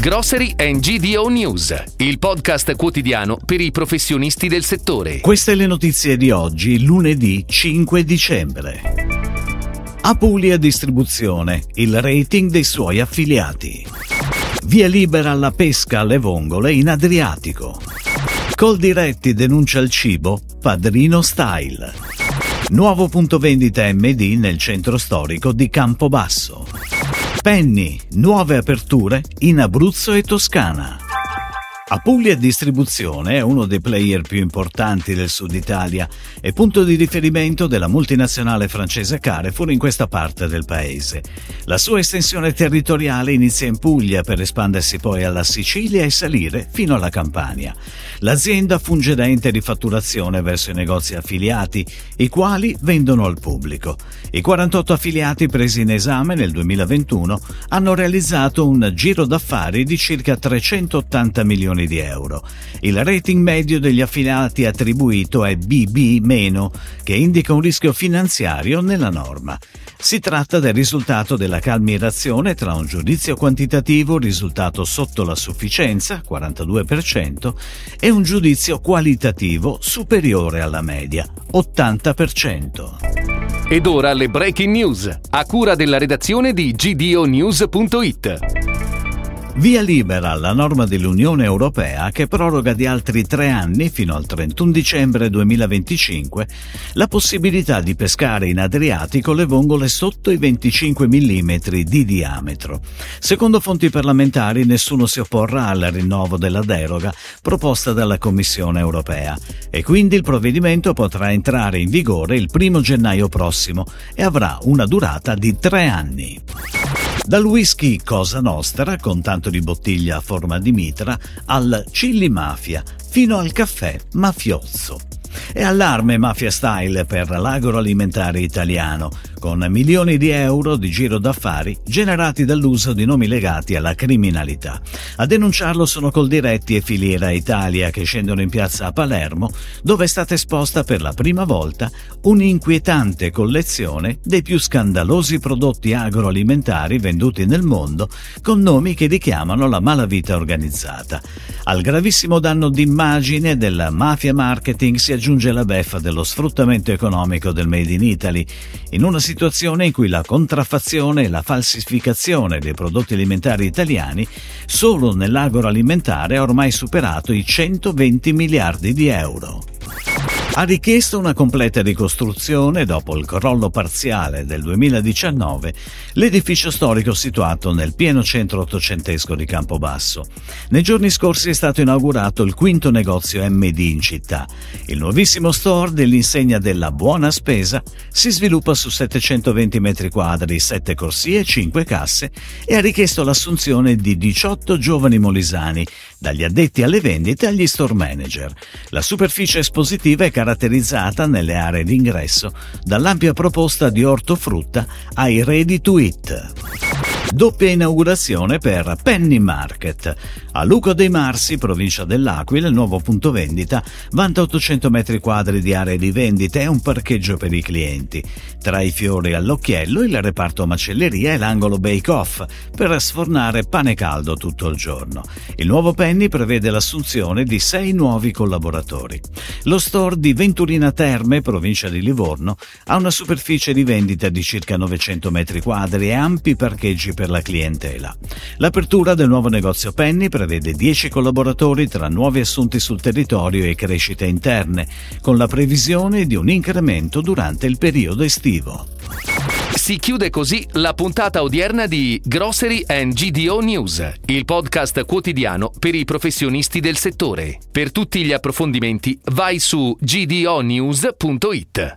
Grocery and GDO News, il podcast quotidiano per i professionisti del settore. Queste le notizie di oggi, lunedì 5 dicembre. Apulia Distribuzione, il rating dei suoi affiliati. Via libera alla pesca alle vongole in Adriatico. Coldiretti denuncia il cibo, padrino style. Nuovo punto vendita MD nel centro storico di Campobasso. Penny, nuove aperture in Abruzzo e Toscana. Apulia Distribuzione è uno dei player più importanti del sud Italia e punto di riferimento della multinazionale francese Carrefour in questa parte del paese. La sua estensione territoriale inizia in Puglia per espandersi poi alla Sicilia e salire fino alla Campania. L'azienda funge da ente di fatturazione verso i negozi affiliati, i quali vendono al pubblico. I 48 affiliati presi in esame nel 2021 hanno realizzato un giro d'affari di circa 380 milioni milioni di euro. Il rating medio degli affiliati attribuito è BB-, che indica un rischio finanziario nella norma. Si tratta del risultato della calmirazione tra un giudizio quantitativo risultato sotto la sufficienza, 42%, e un giudizio qualitativo superiore alla media, 80%. Ed ora le breaking news, a cura della redazione di gdonews.it. Via libera la norma dell'Unione Europea che proroga di altri tre anni, fino al 31 dicembre 2025, la possibilità di pescare in Adriatico le vongole sotto i 25 mm di diametro. Secondo fonti parlamentari nessuno si opporrà al rinnovo della deroga proposta dalla Commissione Europea e quindi il provvedimento potrà entrare in vigore il 1 gennaio prossimo e avrà una durata di tre anni. Dal whisky Cosa Nostra, con tanto di bottiglia a forma di mitra, al chili mafia, fino al caffè mafioso. E allarme mafia style per l'agroalimentare italiano, con milioni di euro di giro d'affari generati dall'uso di nomi legati alla criminalità. A denunciarlo sono Coldiretti e Filiera Italia che scendono in piazza a Palermo, dove è stata esposta per la prima volta un'inquietante collezione dei più scandalosi prodotti agroalimentari venduti nel mondo con nomi che richiamano la malavita organizzata. Al gravissimo danno d'immagine della mafia marketing si aggiunge la beffa dello sfruttamento economico del Made in Italy, in una situazione in cui la contraffazione e la falsificazione dei prodotti alimentari italiani solo nell'agroalimentare ha ormai superato i 120 miliardi di euro ha richiesto una completa ricostruzione dopo il crollo parziale del 2019 l'edificio storico situato nel pieno centro ottocentesco di Campobasso. Nei giorni scorsi è stato inaugurato il quinto negozio MD in città. Il nuovissimo store dell'insegna della buona spesa si sviluppa su 720 metri quadri, 7 corsie e 5 casse e ha richiesto l'assunzione di 18 giovani molisani, dagli addetti alle vendite agli store manager. La superficie espositiva è caratterizzata nelle aree d'ingresso dall'ampia proposta di ortofrutta ai ready to eat. Doppia inaugurazione per Penny Market. A Luco dei Marsi, provincia dell'Aquila, il nuovo punto vendita vanta 800 metri quadri di aree di vendita e un parcheggio per i clienti. Tra i fiori all'occhiello, il reparto macelleria e l'angolo bake-off per sfornare pane caldo tutto il giorno. Il nuovo Penny prevede l'assunzione di sei nuovi collaboratori. Lo store di Venturina Terme, provincia di Livorno, ha una superficie di vendita di circa 900 metri quadri e ampi parcheggi per la clientela. L'apertura del nuovo negozio Penny prevede 10 collaboratori tra nuovi assunti sul territorio e crescite interne, con la previsione di un incremento durante il periodo estivo. Si chiude così la puntata odierna di Grocery and GDO News, il podcast quotidiano per i professionisti del settore. Per tutti gli approfondimenti vai su gdonews.it.